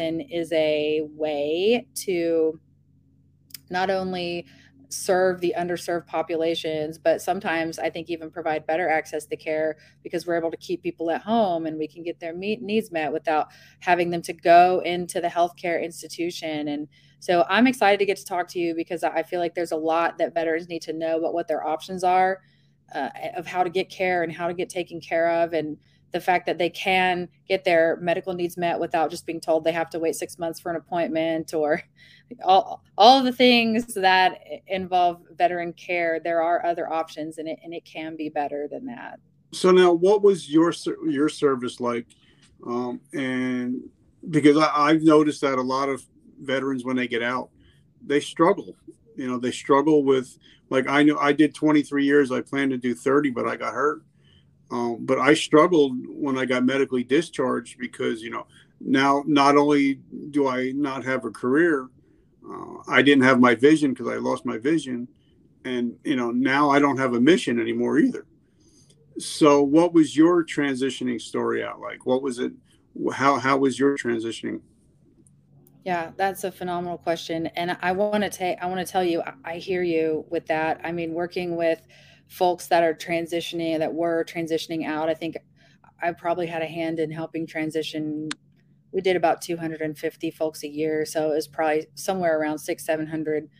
is a way to not only serve the underserved populations, but sometimes I think even provide better access to care because we're able to keep people at home and we can get their needs met without having them to go into the healthcare institution. And so I'm excited to get to talk to you because I feel like there's a lot that veterans need to know about what their options are uh, of how to get care and how to get taken care of. And the fact that they can get their medical needs met without just being told they have to wait six months for an appointment or all, all the things that involve veteran care there are other options and it, and it can be better than that. So now what was your your service like? Um, and because I, i've noticed that a lot of veterans when they get out they struggle. You know they struggle with like i know i did 23 years i planned to do 30 but i got hurt um, but I struggled when I got medically discharged because, you know, now not only do I not have a career, uh, I didn't have my vision because I lost my vision. And, you know, now I don't have a mission anymore either. So, what was your transitioning story out like? What was it? How, how was your transitioning? Yeah, that's a phenomenal question. And I want to take, I want to tell you, I hear you with that. I mean, working with, folks that are transitioning that were transitioning out. I think I probably had a hand in helping transition. We did about 250 folks a year, so it was probably somewhere around six, seven hundred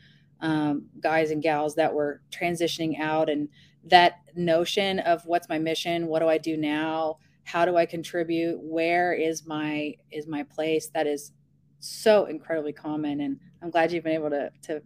um, guys and gals that were transitioning out. And that notion of what's my mission, what do I do now, how do I contribute, where is my is my place? That is so incredibly common, and I'm glad you've been able to to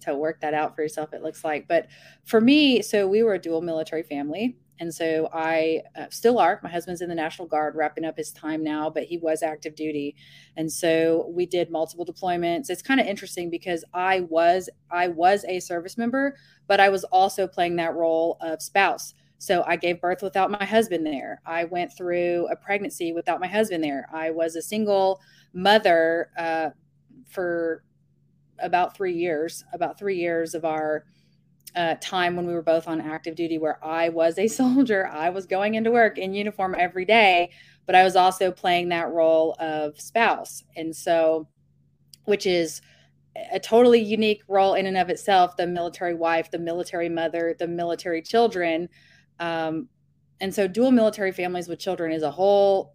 to work that out for yourself it looks like. But for me so we were a dual military family. And so i uh, still are. My husband's in the national guard wrapping up his time now but he was active duty. And so we did multiple deployments. It's kind of interesting because i was i was a service member but i was also playing that role of spouse. So I gave birth without my husband there. I went through a pregnancy without my husband there. I was a single mother uh, for about three years, about three years of our uh, time when we were both on active duty, where I was a soldier. I was going into work in uniform every day, but I was also playing that role of spouse. And so, which is a totally unique role in and of itself the military wife, the military mother, the military children. Um, and so, dual military families with children is a whole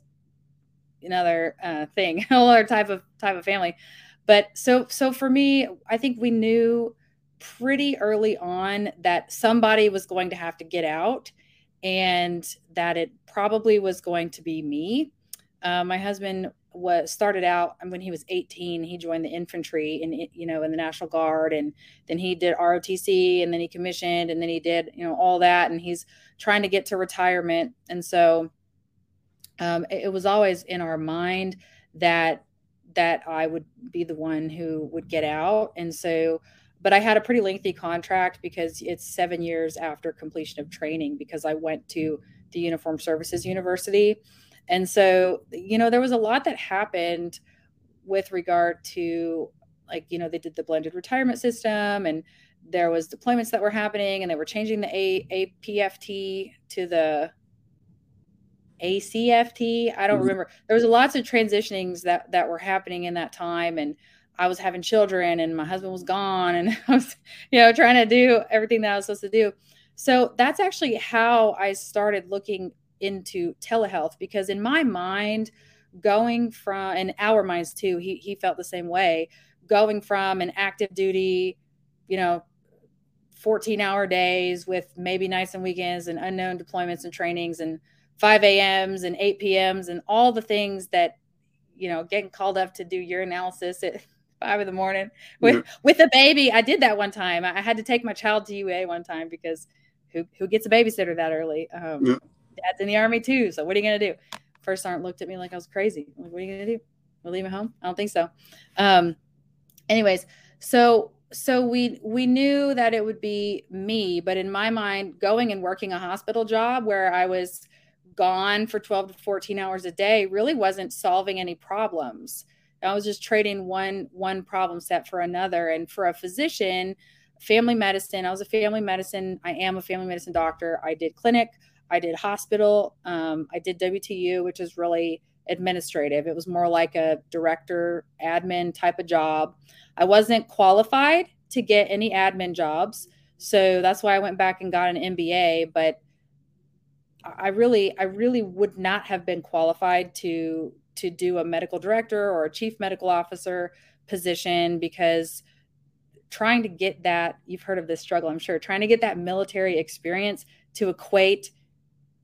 another uh, thing, a whole other type of type of family. But so so for me, I think we knew pretty early on that somebody was going to have to get out and that it probably was going to be me. Uh, my husband was started out when he was 18 he joined the infantry in you know in the national guard and then he did rotc and then he commissioned and then he did you know all that and he's trying to get to retirement and so um, it, it was always in our mind that that I would be the one who would get out. And so, but I had a pretty lengthy contract because it's seven years after completion of training because I went to the Uniform Services University. And so, you know, there was a lot that happened with regard to like, you know, they did the blended retirement system and there was deployments that were happening and they were changing the A- APFT to the ACFT. I don't mm-hmm. remember. There was lots of transitionings that that were happening in that time, and I was having children, and my husband was gone, and I was, you know, trying to do everything that I was supposed to do. So that's actually how I started looking into telehealth because in my mind, going from and our minds too, he he felt the same way. Going from an active duty, you know, 14 hour days with maybe nights and weekends and unknown deployments and trainings and 5 a.m.s and 8 p.m.s and all the things that you know getting called up to do urinalysis at five in the morning with with a baby. I did that one time. I had to take my child to ua one time because who, who gets a babysitter that early? Um, yeah. dad's in the army too so what are you going to do? First sergeant looked at me like i was crazy. I'm like what are you going to do? We'll leave him home? I don't think so. Um, anyways so so we we knew that it would be me but in my mind going and working a hospital job where i was gone for 12 to 14 hours a day really wasn't solving any problems. I was just trading one one problem set for another. And for a physician, family medicine, I was a family medicine. I am a family medicine doctor. I did clinic. I did hospital. Um, I did WTU, which is really administrative. It was more like a director admin type of job. I wasn't qualified to get any admin jobs. So that's why I went back and got an MBA, but I really I really would not have been qualified to to do a medical director or a chief medical officer position because trying to get that you've heard of this struggle i'm sure trying to get that military experience to equate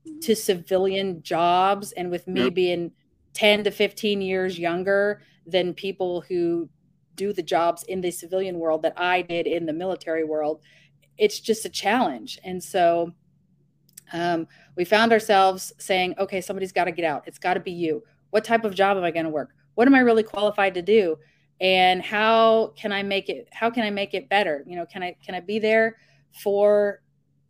to mm-hmm. civilian jobs and with me yep. being 10 to 15 years younger than people who do the jobs in the civilian world that I did in the military world it's just a challenge and so um, we found ourselves saying okay somebody's got to get out. It's got to be you. What type of job am i going to work? What am i really qualified to do? And how can i make it how can i make it better? You know can i can i be there for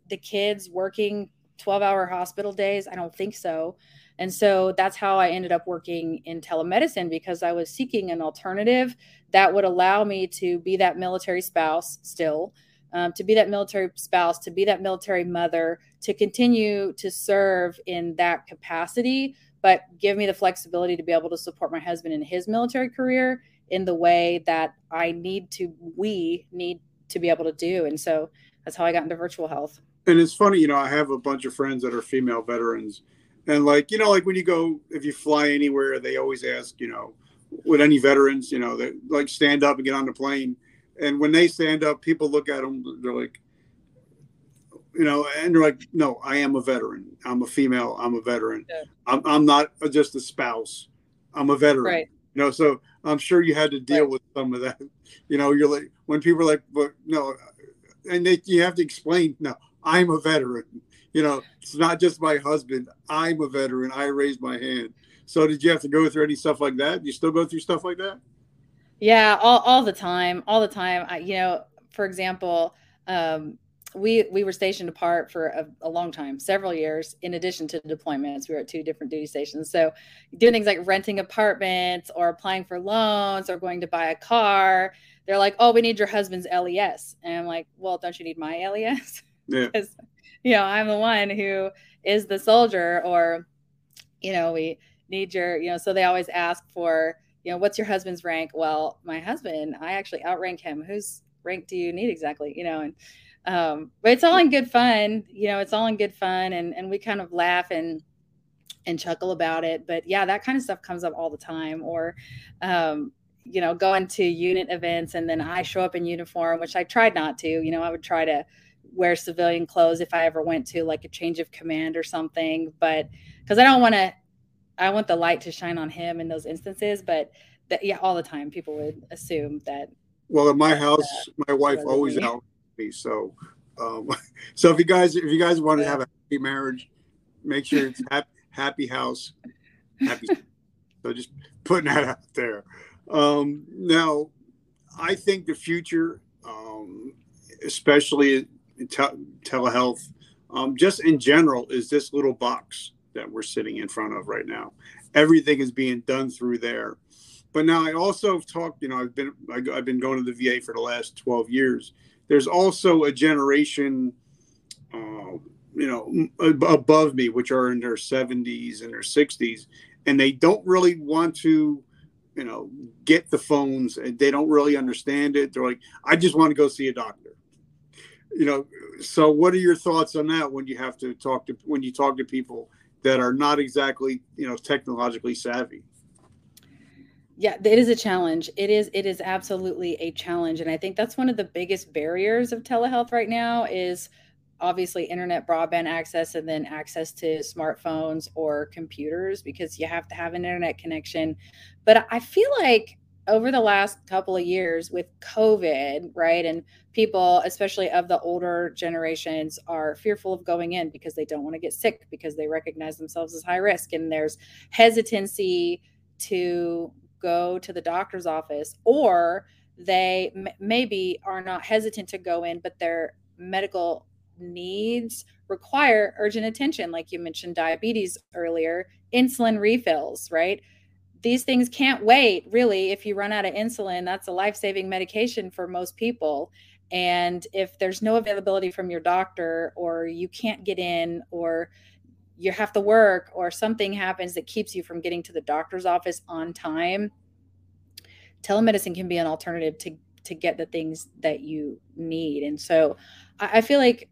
the kids working 12 hour hospital days? I don't think so. And so that's how i ended up working in telemedicine because i was seeking an alternative that would allow me to be that military spouse still um, to be that military spouse to be that military mother to continue to serve in that capacity but give me the flexibility to be able to support my husband in his military career in the way that I need to, we need to be able to do. And so that's how I got into virtual health. And it's funny, you know, I have a bunch of friends that are female veterans. And like, you know, like when you go, if you fly anywhere, they always ask, you know, with any veterans, you know, that like stand up and get on the plane. And when they stand up, people look at them, they're like, you know, and they're like, no, I am a veteran. I'm a female. I'm a veteran. Yeah. I'm, I'm not just a spouse. I'm a veteran. Right. You know, so I'm sure you had to deal right. with some of that. You know, you're like when people are like, but no, and they, you have to explain. No, I'm a veteran. You know, it's not just my husband. I'm a veteran. I raised my hand. So did you have to go through any stuff like that? You still go through stuff like that? Yeah, all, all the time, all the time. I, you know, for example, um, we we were stationed apart for a, a, long time, several years. In addition to deployments, we were at two different duty stations. So doing things like renting apartments or applying for loans or going to buy a car. They're like, "Oh, we need your husband's LES," and I'm like, "Well, don't you need my LES?" Yeah. because you know I'm the one who is the soldier, or you know we need your you know. So they always ask for you know what's your husband's rank? Well, my husband, I actually outrank him. Whose rank do you need exactly? You know and um, but it's all in good fun you know it's all in good fun and and we kind of laugh and and chuckle about it. But yeah that kind of stuff comes up all the time. Or um, you know going to unit events and then i show up in uniform which i tried not to you know i would try to wear civilian clothes if i ever went to like a change of command or something. But because i don't want to i want the light to shine on him in those instances. But that yeah all the time people would assume that well at my house uh, my wife always out me. So, um, so if you guys if you guys want to have a happy marriage, make sure it's happy, happy house, happy. so just putting that out there. Um, now, I think the future, um, especially in te- telehealth, um, just in general, is this little box that we're sitting in front of right now. Everything is being done through there. But now I also have talked, you know, I've been I've been going to the VA for the last 12 years, there's also a generation, uh, you know, above me, which are in their 70s and their 60s, and they don't really want to, you know, get the phones. They don't really understand it. They're like, I just want to go see a doctor. You know, so what are your thoughts on that when you have to talk to when you talk to people that are not exactly, you know, technologically savvy? Yeah it is a challenge. It is it is absolutely a challenge and i think that's one of the biggest barriers of telehealth right now is obviously internet broadband access and then access to smartphones or computers because you have to have an internet connection. But i feel like over the last couple of years with covid right and people especially of the older generations are fearful of going in because they don't want to get sick because they recognize themselves as high risk and there's hesitancy to go to the doctor's office or they m- maybe are not hesitant to go in but their medical needs require urgent attention like you mentioned diabetes earlier insulin refills right? These things can't wait really if you run out of insulin that's a life-saving medication for most people. And if there's no availability from your doctor or you can't get in or you have to work or something happens that keeps you from getting to the doctor's office on time telemedicine can be an alternative to to get the things that you need. And so I, I feel like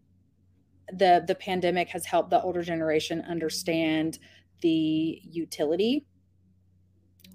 the the pandemic has helped the older generation understand the utility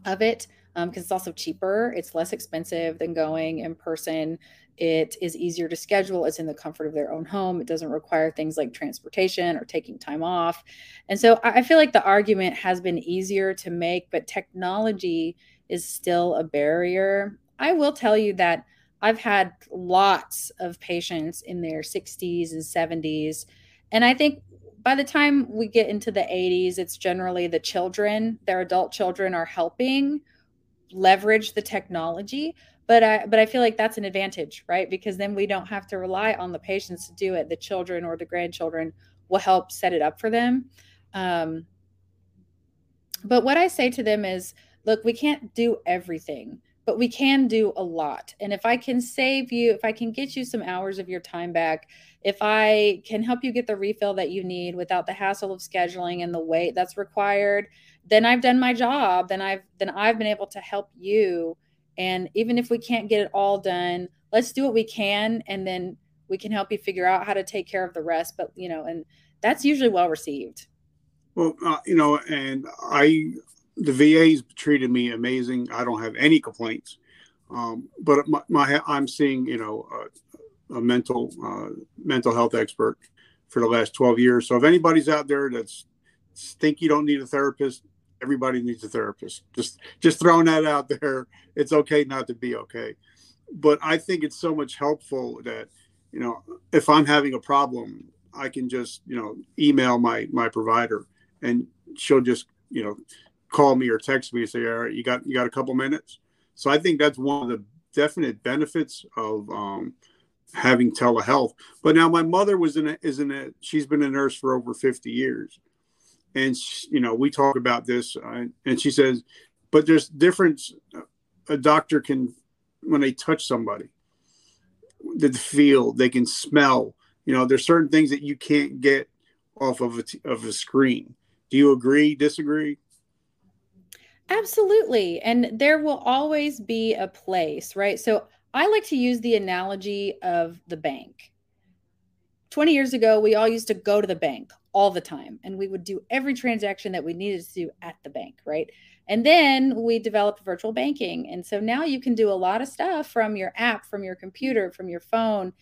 of it because um, it's also cheaper it's less expensive than going in person it is easier to schedule it's in the comfort of their own home it doesn't require things like transportation or taking time off and so i feel like the argument has been easier to make but technology is still a barrier i will tell you that I've had lots of patients in their 60s and 70s. And I think by the time we get into the 80s, it's generally the children, their adult children are helping leverage the technology. But I but I feel like that's an advantage, right? Because then we don't have to rely on the patients to do it. The children or the grandchildren will help set it up for them. Um, but what I say to them is, look, we can't do everything but we can do a lot. And if I can save you, if I can get you some hours of your time back, if I can help you get the refill that you need without the hassle of scheduling and the wait that's required, then I've done my job. Then I've then I've been able to help you. And even if we can't get it all done, let's do what we can and then we can help you figure out how to take care of the rest. But you know, and that's usually well received. Well, uh, you know, and I the VA's treated me amazing. I don't have any complaints. Um, but my, my, I'm seeing, you know, a, a mental uh, mental health expert for the last 12 years. So if anybody's out there that's think you don't need a therapist, everybody needs a therapist. Just just throwing that out there. It's okay not to be okay. But I think it's so much helpful that, you know, if I'm having a problem, I can just, you know, email my my provider and she'll just, you know, call me or text me and say, "All right, you got you got a couple minutes." So I think that's one of the definite benefits of um, having telehealth. But now my mother was in a, is in a she's been a nurse for over fifty years, and she, you know we talk about this, uh, and she says, but there's difference. A doctor can when they touch somebody, the feel they can smell. You know, there's certain things that you can't get off of a, of a screen. Do you agree? Disagree? Absolutely. And there will always be a place, right? So I like to use the analogy of the bank. 20 years ago, we all used to go to the bank all the time and we would do every transaction that we needed to do at the bank, right? And then we developed virtual banking. And so now you can do a lot of stuff from your app, from your computer, from your phone.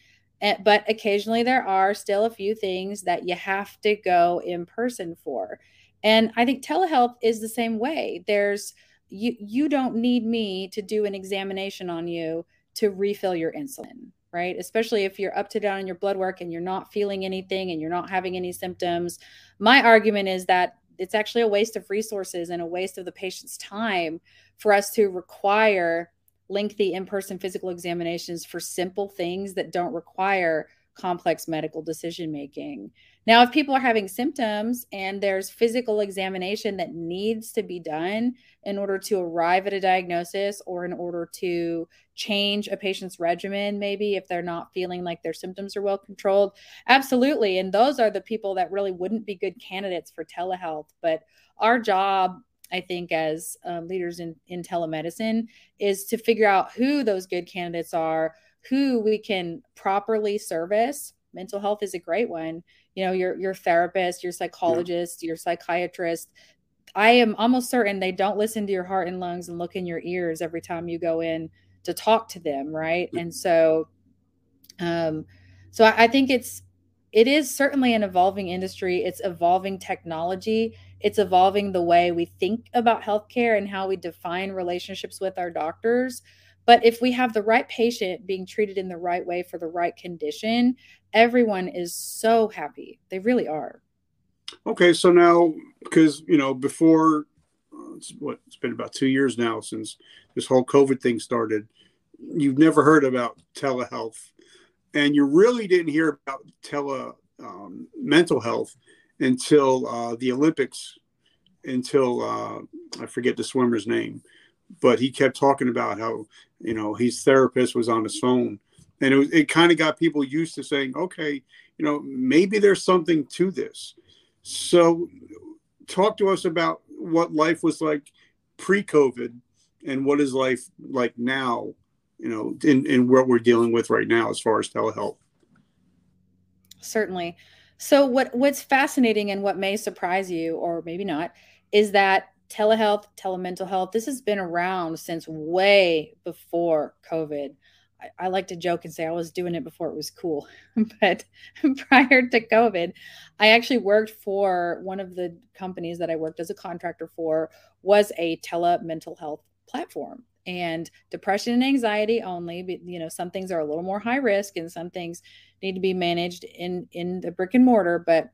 Eh, but occasionally there are still a few things that you have to go in person for. And I think telehealth is the same way. There's you you don't need me to do an examination on you to refill your insulin, right? Especially if you're up to down in your blood work and you're not feeling anything and you're not having any symptoms. My argument is that it's actually a waste of resources and a waste of the patient's time for us to require lengthy in-person physical examinations for simple things that don't require complex medical decision making. Now, if people are having symptoms and there's physical examination that needs to be done in order to arrive at a diagnosis or in order to change a patient's regimen, maybe if they're not feeling like their symptoms are well controlled, absolutely. And those are the people that really wouldn't be good candidates for telehealth. But our job I think, as um, leaders in, in telemedicine, is to figure out who those good candidates are, who we can properly service. Mental health is a great one. You know, your your therapist, your psychologist, yeah. your psychiatrist. I am almost certain they don't listen to your heart and lungs and look in your ears every time you go in to talk to them, right? And so, um, so I, I think it's it is certainly an evolving industry. It's evolving technology. It's evolving the way we think about healthcare and how we define relationships with our doctors. But if we have the right patient being treated in the right way for the right condition, everyone is so happy. They really are. Okay, so now because you know before uh, it's what it's been about two years now since this whole COVID thing started. You've never heard about telehealth, and you really didn't hear about tele um, mental health until uh, the Olympics, until uh, I forget the swimmer's name, but he kept talking about how you know his therapist was on his phone and it, it kind of got people used to saying okay you know maybe there's something to this So, talk to us about what life was like pre-COVID and what is life like now, you know, in, in what we're dealing with right now as far as telehealth. Certainly. So what what's fascinating and what may surprise you or maybe not is that telehealth, telemental health, this has been around since way before COVID. I, I like to joke and say I was doing it before it was cool. but prior to COVID, I actually worked for one of the companies that I worked as a contractor for was a telemental health platform and depression and anxiety only but you know some things are a little more high risk and some things need to be managed in in the brick and mortar but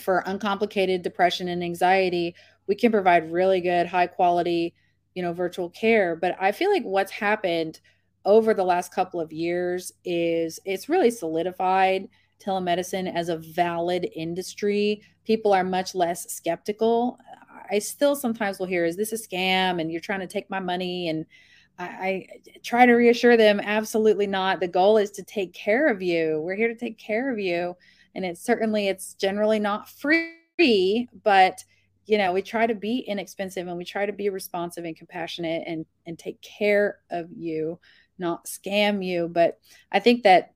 for uncomplicated depression and anxiety we can provide really good high quality you know virtual care. But i feel like what's happened over the last couple of years is it's really solidified telemedicine as a valid industry. People are much less skeptical. I still sometimes will hear is this a scam? And you're trying to take my money? And I, I try to reassure them absolutely not. The goal is to take care of you. We're here to take care of you. And it's certainly it's generally not free but you know we try to be inexpensive and we try to be responsive and compassionate and and take care of you not scam you. But i think that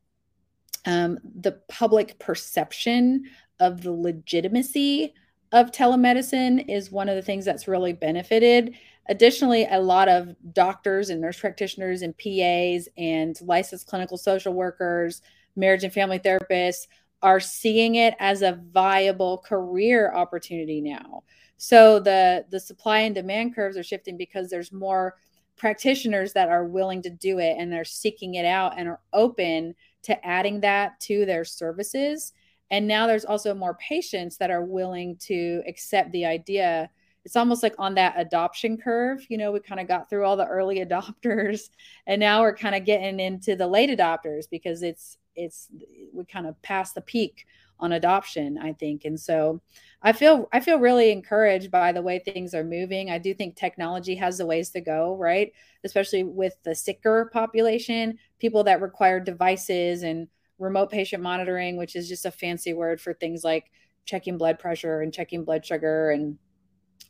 um, the public perception of the legitimacy of telemedicine is one of the things that's really benefited. Additionally a lot of doctors and nurse practitioners and pas and licensed clinical social workers marriage and family therapists are seeing it as a viable career opportunity now so the the supply and demand curves are shifting because there's more practitioners that are willing to do it and they're seeking it out and are open to adding that to their services. And now there's also more patients that are willing to accept the idea. It's almost like on that adoption curve. You know, we kind of got through all the early adopters and now we're kind of getting into the late adopters because it's it's we kind of passed the peak on adoption, I think. And so I feel I feel really encouraged by the way things are moving. I do think technology has the ways to go, right? Especially with the sicker population, people that require devices and remote patient monitoring, which is just a fancy word for things like checking blood pressure and checking blood sugar and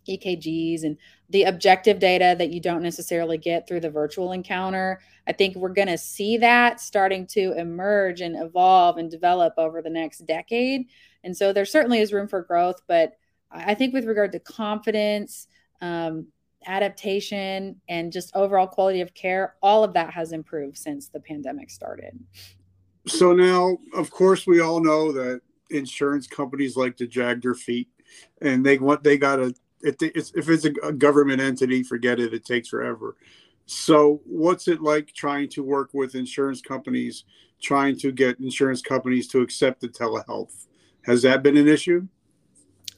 EKGs and the objective data that you don't necessarily get through the virtual encounter. I think we're going to see that starting to emerge and evolve and develop over the next decade. And so there certainly is room for growth, but I think with regard to confidence, um, adaptation, and just overall quality of care, all of that has improved since the pandemic started. So now, of course, we all know that insurance companies like to drag their feet and they want they got to it's, if it's a government entity, forget it. It takes forever. So, what's it like trying to work with insurance companies, trying to get insurance companies to accept the telehealth? Has that been an issue?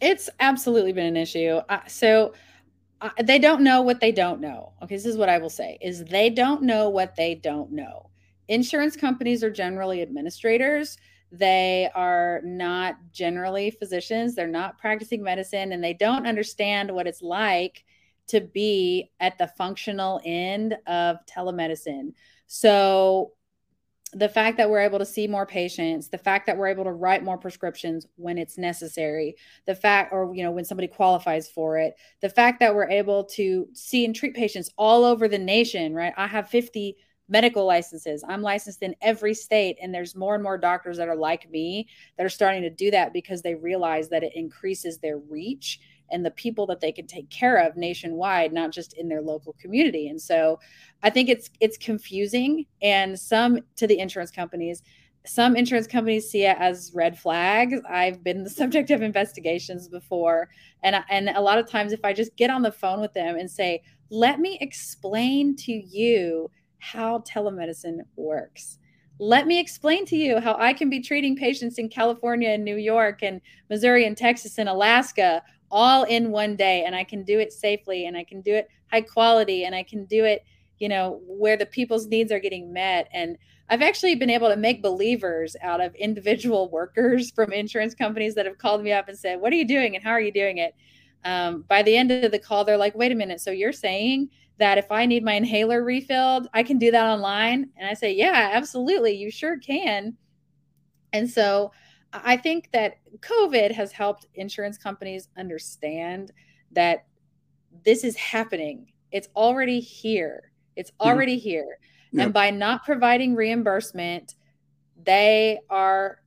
It's absolutely been an issue. Uh, so, uh, they don't know what they don't know. Okay, this is what I will say: is they don't know what they don't know. Insurance companies are generally administrators they are not generally physicians, they're not practicing medicine, and they don't understand what it's like to be at the functional end of telemedicine. So, the fact that we're able to see more patients, the fact that we're able to write more prescriptions when it's necessary, the fact, or, you know, when somebody qualifies for it, the fact that we're able to see and treat patients all over the nation, right? I have 50 medical licenses. I'm licensed in every state, and there's more and more doctors that are like me that are starting to do that because they realize that it increases their reach and the people that they can take care of nationwide, not just in their local community. And so, I think it's it's confusing, and some to the insurance companies. Some insurance companies see it as red flags. I've been the subject of investigations before, and and a lot of times, if I just get on the phone with them and say, "Let me explain to you how telemedicine works. Let me explain to you how I can be treating patients in California and New York and Missouri and Texas and Alaska all in one day. And I can do it safely and I can do it high quality and I can do it, you know, where the people's needs are getting met. And I've actually been able to make believers out of individual workers from insurance companies that have called me up and said, What are you doing and how are you doing it? Um, by the end of the call, they're like, Wait a minute. So you're saying that if I need my inhaler refilled, I can do that online. And I say, yeah, absolutely. You sure can. And so I think that COVID has helped insurance companies understand that this is happening. It's already here. It's mm-hmm. already mm-hmm. here. Yep. And by not providing reimbursement, they are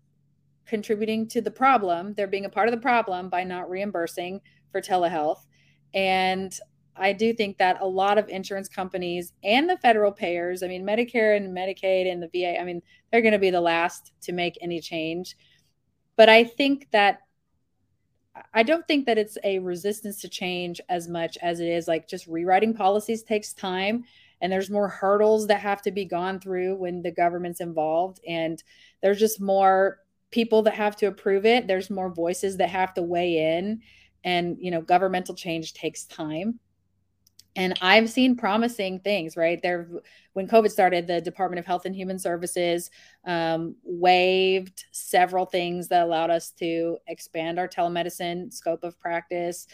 contributing to the problem. They're being a part of the problem by not reimbursing for telehealth. And I do think that a lot of insurance companies and the federal payers, I mean, Medicare and Medicaid and the VA, I mean, they're going to be the last to make any change. But I think that I don't think that it's a resistance to change as much as it is like just rewriting policies takes time and there's more hurdles that have to be gone through when the government's involved and there's just more people that have to approve it there's more voices that have to weigh in and you know governmental change takes time and i've seen promising things right? There when covid started the department of health and human services um, waived several things that allowed us to expand our telemedicine scope of practice.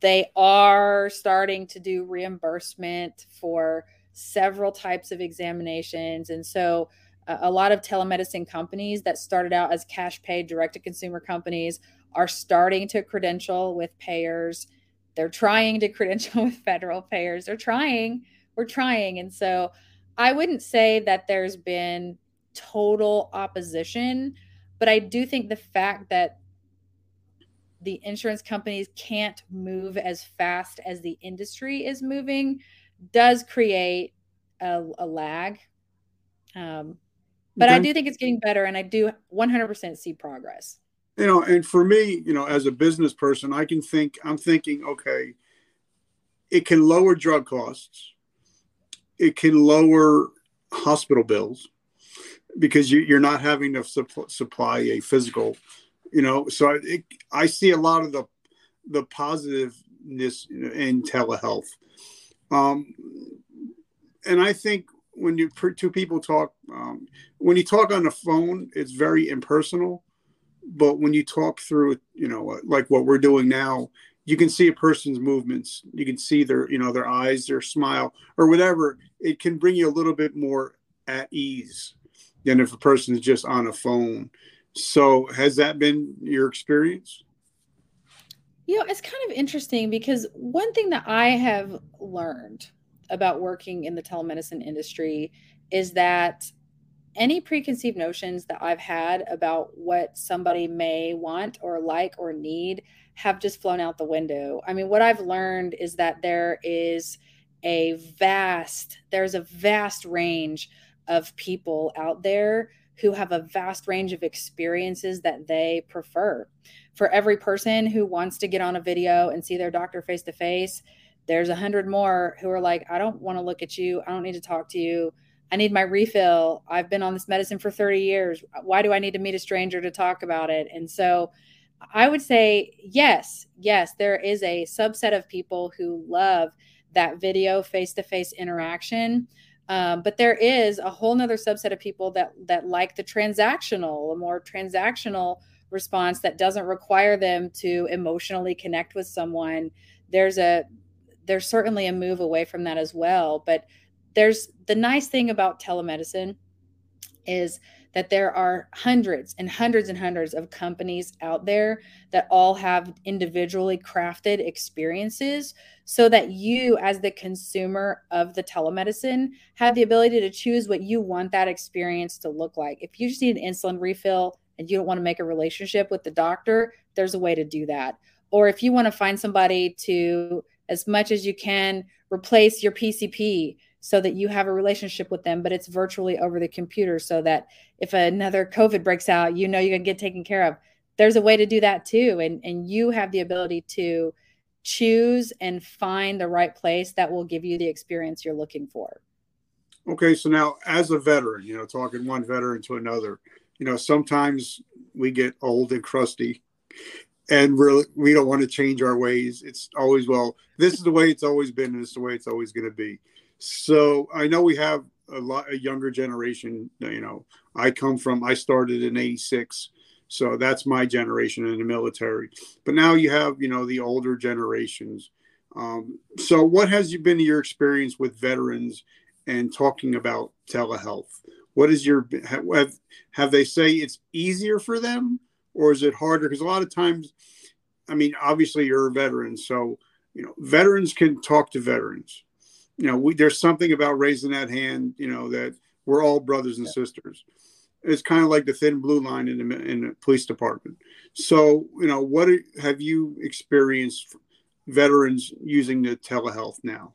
They are starting to do reimbursement for several types of examinations. And so uh, a lot of telemedicine companies that started out as cash paid direct to consumer companies are starting to credential with payers they're trying to credential with federal payers. They're trying. We're trying. And so I wouldn't say that there's been total opposition, but I do think the fact that the insurance companies can't move as fast as the industry is moving does create a, a lag. Um, but okay. I do think it's getting better, and I do 100% see progress you know and for me you know as a business person i can think i'm thinking okay it can lower drug costs. It can lower hospital bills because you, are not having to supply a physical you know so it, i see a lot of the the positiveness in telehealth. Um, and i think when you two people talk um, when you talk on the phone it's very impersonal but when you talk through you know like what we're doing now you can see a person's movements. You can see their you know their eyes their smile or whatever. It can bring you a little bit more at ease than if a person is just on a phone. So has that been your experience? You know it's kind of interesting because one thing that i have learned about working in the telemedicine industry is that any preconceived notions that I've had about what somebody may want or like or need have just flown out the window. I mean, what I've learned is that there is a vast, there's a vast range of people out there who have a vast range of experiences that they prefer. For every person who wants to get on a video and see their doctor face to face, there's a hundred more who are like, I don't want to look at you. I don't need to talk to you. I need my refill. I've been on this medicine for 30 years. Why do I need to meet a stranger to talk about it? And so I would say, yes, yes, there is a subset of people who love that video face to face interaction. Um, but there is a whole nother subset of people that that like the transactional, a more transactional response that doesn't require them to emotionally connect with someone. There's a there's certainly a move away from that as well. But there's the nice thing about telemedicine is that there are hundreds and hundreds and hundreds of companies out there that all have individually crafted experiences so that you as the consumer of the telemedicine have the ability to choose what you want that experience to look like. If you just need an insulin refill and you don't want to make a relationship with the doctor there's a way to do that. Or if you want to find somebody to as much as you can replace your pcp so that you have a relationship with them, but it's virtually over the computer so that if another COVID breaks out, you know you're gonna get taken care of. There's a way to do that too. And and you have the ability to choose and find the right place that will give you the experience you're looking for. Okay, so now as a veteran, you know, talking one veteran to another, you know, sometimes we get old and crusty and really we don't want to change our ways. It's always well, this is the way it's always been, and is the way it's always going to be. So I know we have a lot a younger generation. You know, I come from I started in '86, so that's my generation in the military. But now you have you know the older generations. Um, so what has been your experience with veterans and talking about telehealth? What is your have have they say it's easier for them, or is it harder? Because a lot of times, I mean, obviously you're a veteran, so you know veterans can talk to veterans. You know, we, there's something about raising that hand. You know that we're all brothers and yeah. sisters. It's kind of like the thin blue line in the in the police department. So you know, what have you experienced veterans using the telehealth now?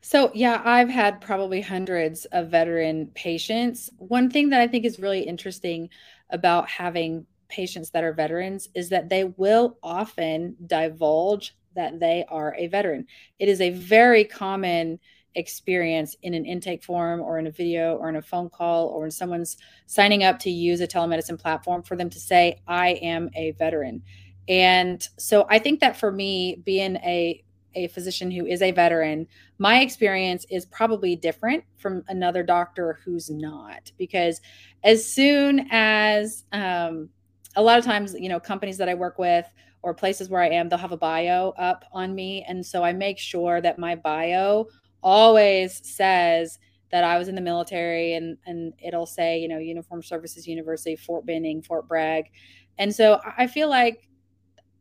So, yeah, I've had probably hundreds of veteran patients. One thing that I think is really interesting about having patients that are veterans is that they will often divulge that they are a veteran. It is a very common experience in an intake form or in a video or in a phone call or when someone's signing up to use a telemedicine platform for them to say, I am a veteran. And so I think that for me, being a a physician who is a veteran, my experience is probably different from another doctor who's not. Because as soon as um, a lot of times, you know, companies that I work with or places where I am, they'll have a bio up on me. And so I make sure that my bio always says that I was in the military and, and it'll say, you know, Uniform Services University, Fort Benning, Fort Bragg. And so I feel like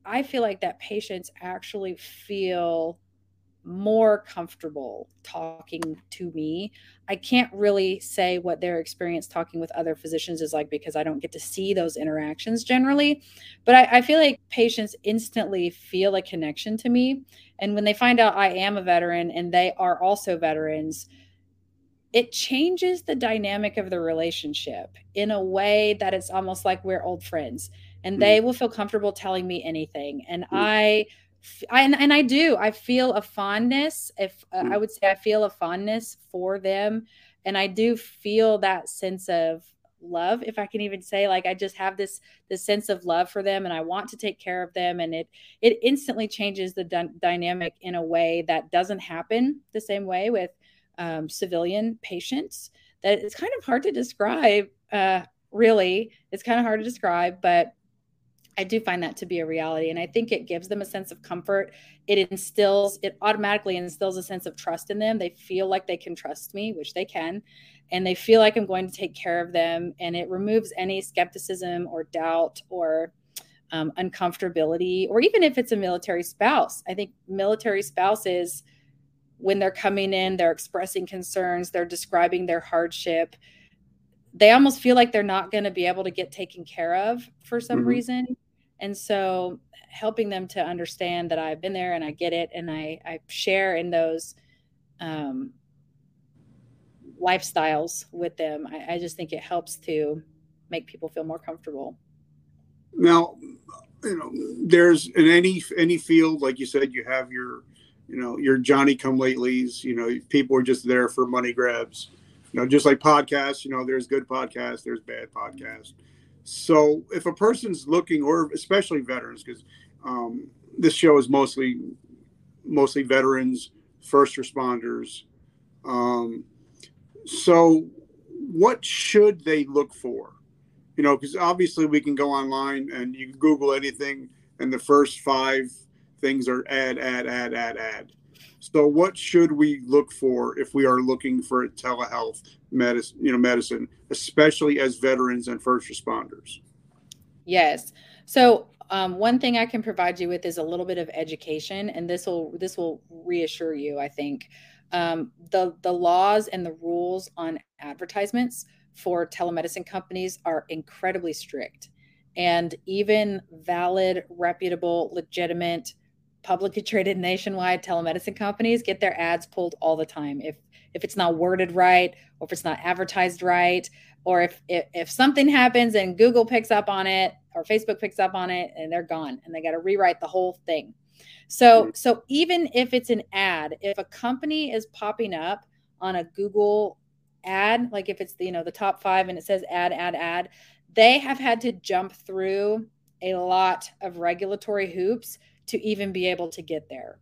I feel like that patients actually feel more comfortable talking to me. I can't really say what their experience talking with other physicians is like because I don't get to see those interactions generally. But I, I, feel like patients instantly feel a connection to me. And when they find out I am a veteran and they are also veterans, it changes the dynamic of the relationship in a way that it's almost like we're old friends and mm-hmm. they will feel comfortable telling me anything and i I, and, and I do. I feel a fondness. If uh, I mm. would say, I feel a fondness for them, and I do feel that sense of love. If I can even say, like, I just have this this sense of love for them, and I want to take care of them, and it it instantly changes the d- dynamic in a way that doesn't happen the same way with um, civilian patients. That it's kind of hard to describe. Uh, really, it's kind of hard to describe, but I do find that to be a reality. And I think it gives them a sense of comfort. It instills, it automatically instills a sense of trust in them. They feel like they can trust me, which they can. And they feel like I'm going to take care of them. And it removes any skepticism or doubt or um, uncomfortability, or even if it's a military spouse. I think military spouses, when they're coming in, they're expressing concerns, they're describing their hardship they almost feel like they're not going to be able to get taken care of for some mm-hmm. reason and so helping them to understand that I've been there and I get it and I, I share in those um, lifestyles with them, I, I just think it helps to make people feel more comfortable. Now, you know, there's in any any field, like you said, you have your, you know, your Johnny come latelys. You know, people are just there for money grabs. You know, just like podcasts. You know, there's good podcasts, there's bad podcasts. So if a person's looking, or especially veterans, because um, this show is mostly mostly veterans, first responders. Um, so what should they look for? You know, because obviously we can go online and you can Google anything, and the first five things are ad, ad, ad, ad, ad. So, what should we look for if we are looking for telehealth medicine, you know, medicine, especially as veterans and first responders? Yes. So, um, one thing I can provide you with is a little bit of education, and this will this will reassure you. I think um, the the laws and the rules on advertisements for telemedicine companies are incredibly strict, and even valid, reputable, legitimate publicly traded nationwide telemedicine companies get their ads pulled all the time. If if it's not worded right or if it's not advertised right or if, if if, something happens and google picks up on it or facebook picks up on it and they're gone and they got to rewrite the whole thing. So mm-hmm. so even if it's an ad if a company is popping up on a google ad like if it's the, you know the top five and it says ad ad ad they have had to jump through a lot of regulatory hoops to even be able to get there.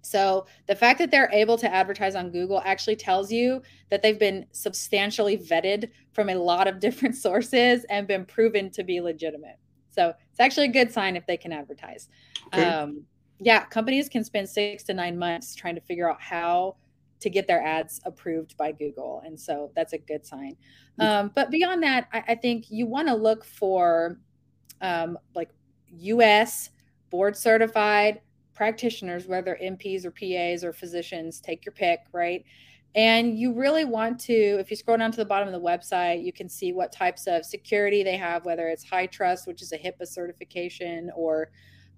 So the fact that they're able to advertise on Google actually tells you that they've been substantially vetted from a lot of different sources and been proven to be legitimate. So it's actually a good sign if they can advertise. Okay. Um, yeah, companies can spend six to nine months trying to figure out how to get their ads approved by Google. And so that's a good sign. Um, but beyond that, I, I think you want to look for um, like US board certified practitioners, whether NPs or PAs or physicians, take your pick, right? And you really want to, if you scroll down to the bottom of the website, you can see what types of security they have, whether it's HITRUST, which is a HIPAA certification, or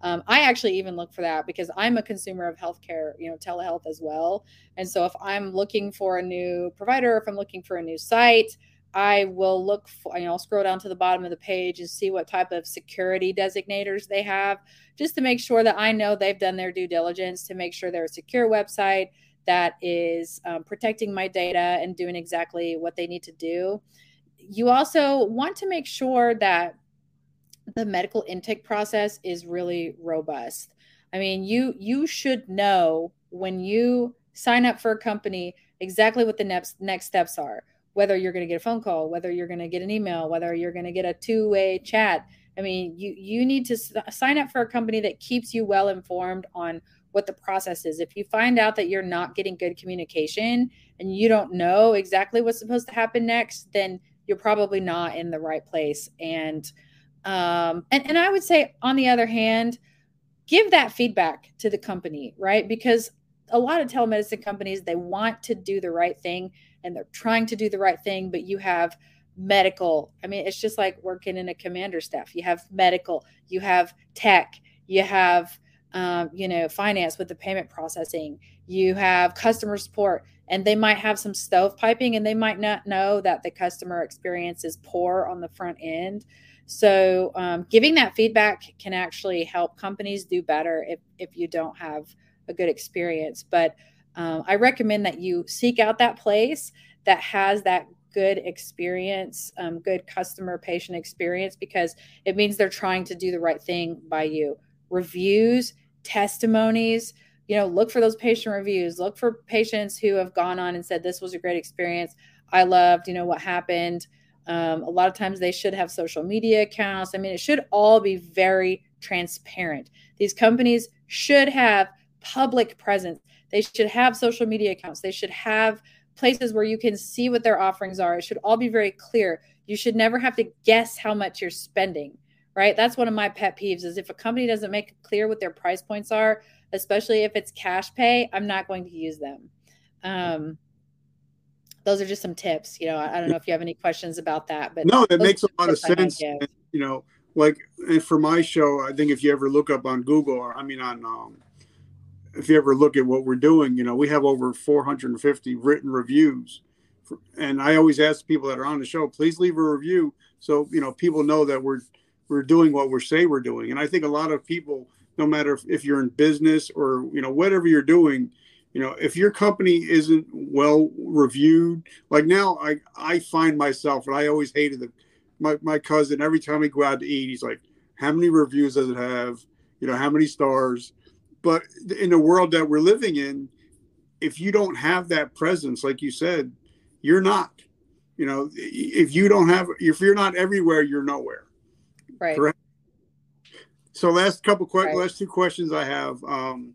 um, I actually even look for that because I'm a consumer of healthcare, you know, telehealth as well. And so if I'm looking for a new provider, if I'm looking for a new site, I will look for, you know, I'll scroll down to the bottom of the page and see what type of security designators they have, just to make sure that I know they've done their due diligence to make sure they're a secure website that is um, protecting my data and doing exactly what they need to do. You also want to make sure that the medical intake process is really robust. I mean, you you should know when you sign up for a company exactly what the next next steps are. Whether you're going to get a phone call, whether you're going to get an email, whether you're going to get a two-way chat. I mean, you you need to sign up for a company that keeps you well informed on what the process is. If you find out that you're not getting good communication and you don't know exactly what's supposed to happen next, then you're probably not in the right place. And um, and, and I would say, on the other hand, give that feedback to the company, right? Because a lot of telemedicine companies, they want to do the right thing and they're trying to do the right thing, but you have medical. I mean, it's just like working in a commander staff. You have medical, you have tech, you have, um, you know, finance with the payment processing, you have customer support, and they might have some stovepiping and they might not know that the customer experience is poor on the front end. So, um, giving that feedback can actually help companies do better if, if you don't have a good experience. But um, I recommend that you seek out that place that has that good experience, um, good customer patient experience, because it means they're trying to do the right thing by you. Reviews, testimonies, you know, look for those patient reviews, look for patients who have gone on and said, This was a great experience. I loved, you know, what happened. Um, a lot of times they should have social media accounts. I mean, it should all be very transparent. These companies should have public presence. They should have social media accounts. They should have places where you can see what their offerings are. It should all be very clear. You should never have to guess how much you're spending, right? That's one of my pet peeves is if a company doesn't make clear what their price points are, especially if it's cash pay, I'm not going to use them. Um, those are just some tips. You know, I, I don't know if you have any questions about that, but no, that makes a lot of sense. And, you know, like for my show, I think if you ever look up on Google or I mean on, um, if you ever look at what we're doing, you know, we have over 450 written reviews. For, and I always ask people that are on the show, please leave a review so you know people know that we're we're doing what we say we're doing. And I think a lot of people, no matter if, if you're in business or you know whatever you're doing, you know if your company isn't well reviewed like now i i find myself and i always hated the my, my cousin every time we go out to eat he's like how many reviews does it have you know how many stars but in the world that we're living in if you don't have that presence like you said you're not you know if you don't have if you're not everywhere you're nowhere right correct so last couple questions right. last two questions i have um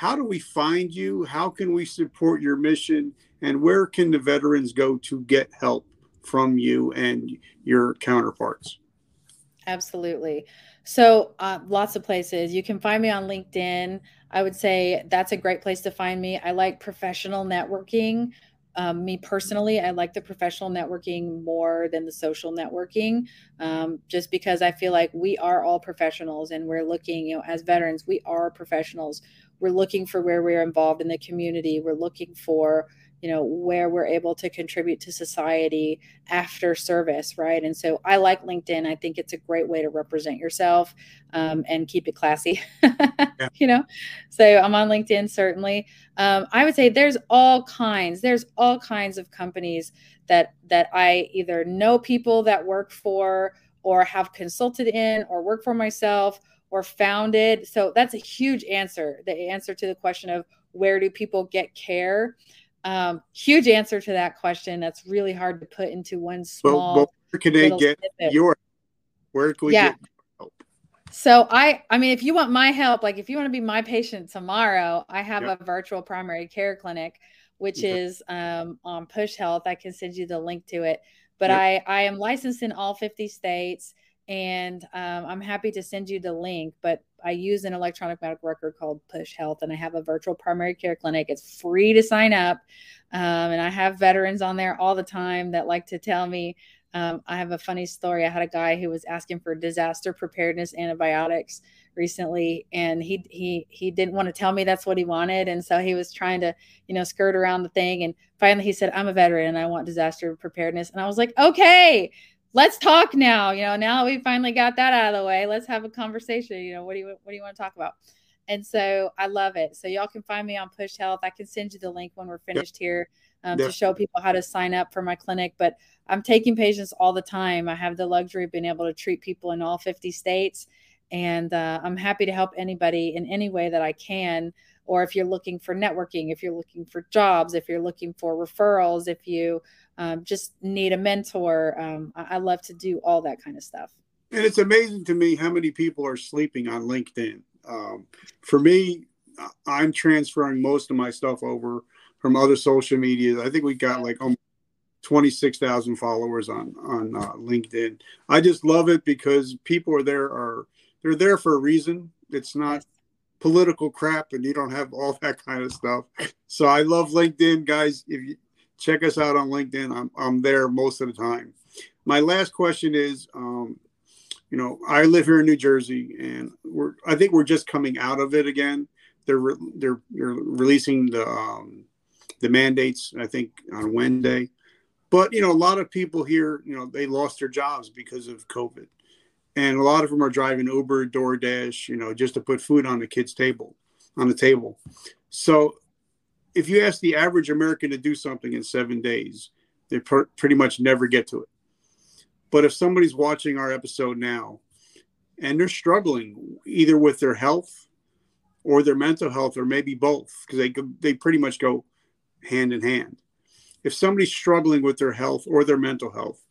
how do we find you? How can we support your mission? And where can the veterans go to get help from you and your counterparts? Absolutely. So, uh, lots of places. You can find me on LinkedIn. I would say that's a great place to find me. I like professional networking. Um, me personally, I like the professional networking more than the social networking, um, just because I feel like we are all professionals and we're looking, you know, as veterans, we are professionals we're looking for where we're involved in the community we're looking for you know where we're able to contribute to society after service right and so i like linkedin i think it's a great way to represent yourself um, and keep it classy yeah. you know so i'm on linkedin certainly um, i would say there's all kinds there's all kinds of companies that that i either know people that work for or have consulted in or work for myself or founded. So that's a huge answer. The answer to the question of where do people get care? Um, huge answer to that question. That's really hard to put into one small. Where can they get snippet. your? Where can we yeah. get help? So I I mean if you want my help, like if you want to be my patient tomorrow, I have yep. a virtual primary care clinic which is um, on Push Health. I can send you the link to it. But yep. I I am licensed in all 50 states and um, I'm happy to send you the link. But I use an electronic medical record called Push Health, and I have a virtual primary care clinic. It's free to sign up, um, and I have veterans on there all the time that like to tell me um, I have a funny story. I had a guy who was asking for disaster preparedness antibiotics recently, and he he he didn't want to tell me that's what he wanted, and so he was trying to you know skirt around the thing. And finally, he said, "I'm a veteran and I want disaster preparedness," and I was like, "Okay." Let's talk now. You know, now we finally got that out of the way. Let's have a conversation. You know, what do you what do you want to talk about? And so I love it. So y'all can find me on Push Health. I can send you the link when we're finished yep. here um, to show people how to sign up for my clinic. But I'm taking patients all the time. I have the luxury of being able to treat people in all 50 states. And uh, I'm happy to help anybody in any way that I can. Or if you're looking for networking, if you're looking for jobs, if you're looking for referrals, if you um, just need a mentor, um, I-, I love to do all that kind of stuff. And it's amazing to me how many people are sleeping on LinkedIn. Um, for me, I'm transferring most of my stuff over from other social media. I think we got like almost 26,000 followers on on uh, LinkedIn. I just love it because people are there are they're there for a reason. It's not political crap and you don't have all that kind of stuff. So I love LinkedIn guys. If you check us out on LinkedIn, I'm I'm there most of the time. My last question is um, you know, I live here in New Jersey and we're I think we're just coming out of it again. They're re- they're, they're releasing the um, the mandates, I think, on Wednesday. But, you know, a lot of people here, you know, they lost their jobs because of COVID. And a lot of them are driving Uber, DoorDash, you know, just to put food on the kids' table, on the table. So if you ask the average American to do something in seven days, they pr- pretty much never get to it. But if somebody's watching our episode now and they're struggling either with their health or their mental health or maybe both, because they, they pretty much go hand in hand. If somebody's struggling with their health or their mental health,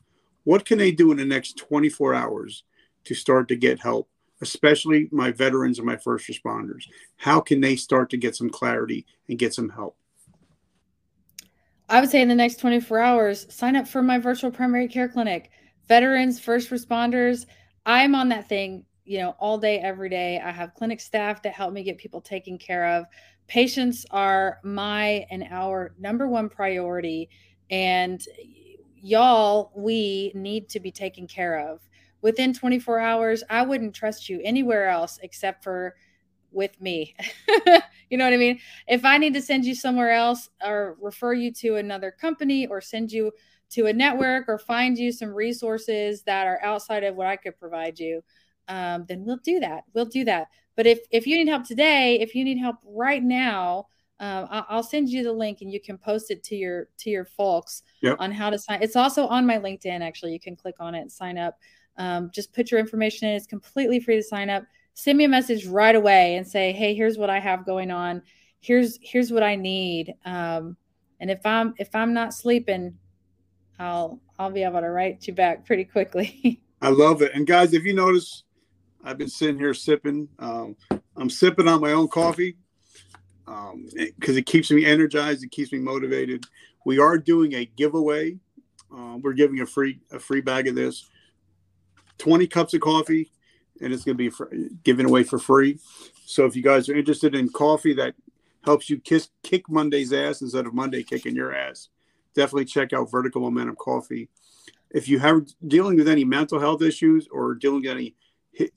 what can they do in the next 24 hours to start to get help, especially my veterans and my first responders? How can they start to get some clarity and get some help? I would say in the next 24 hours, sign up for my virtual primary care clinic. Veterans, first responders, I'm on that thing, you know, all day, every day. I have clinic staff that help me get people taken care of patients are my and our number one priority and y'all we need to be taken care of within 24 hours i wouldn't trust you anywhere else except for with me you know what i mean if i need to send you somewhere else or refer you to another company or send you to a network or find you some resources that are outside of what i could provide you um, then we'll do that we'll do that but if if you need help today, if you need help right now, um, I'll send you the link and you can post it to your to your folks yep. on how to sign. It's also on my LinkedIn. Actually, you can click on it and sign up. Um, just put your information in. It's completely free to sign up. Send me a message right away and say, "Hey, here's what I have going on. Here's here's what I need." Um, and if I'm if I'm not sleeping, I'll I'll be able to write you back pretty quickly. I love it. And guys, if you notice, I've been sitting here sipping. Um, I'm sipping on my own coffee because um, it, keeps me energized. It keeps me motivated. We are doing a giveaway. Uh, we're giving a free a free bag of this, 20 cups of coffee, and it's going to be for, given away for free. So if you guys are interested in coffee that helps you kiss, kick Monday's ass instead of Monday kicking your ass, definitely check out Vertical Momentum Coffee. If you have dealing with any mental health issues or dealing with any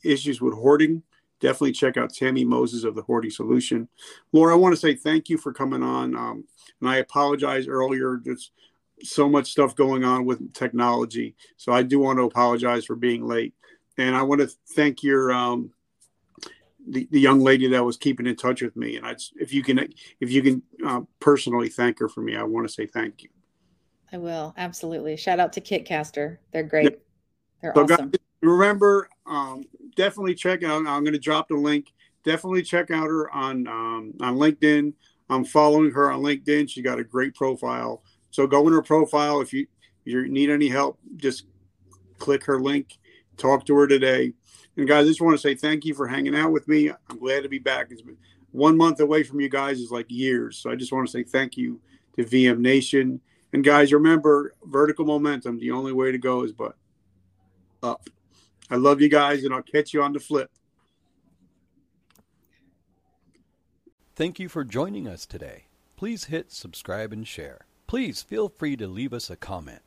issues with hoarding, definitely check out Tammi Moses of the Hoarding Solution. Laura, I want to say thank you for coming on. Um, and I apologize earlier. There's so much stuff going on with technology. So I do want to apologize for being late. And I want to thank your um, the, the young lady that was keeping in touch with me. And I, if you can, if you can uh, personally thank her for me, I want to say thank you. I will absolutely. Shout out to Kitcaster. They're great. They're so awesome. Guys, remember, um, definitely check out. I'm going to drop the link. Definitely check out her on um, on LinkedIn. I'm following her on LinkedIn. She got a great profile. So go in her profile. If you you need any help, just click her link. Talk to her today. And guys, I just want to say thank you for hanging out with me. I'm glad to be back. It's been one month away from you guys is like years. So I just want to say thank you to VM Nation. And guys, remember vertical momentum. The only way to go is but up. I love you guys, and I'll catch you on the flip. Thank you for joining us today. Please hit subscribe and share. Please feel free to leave us a comment.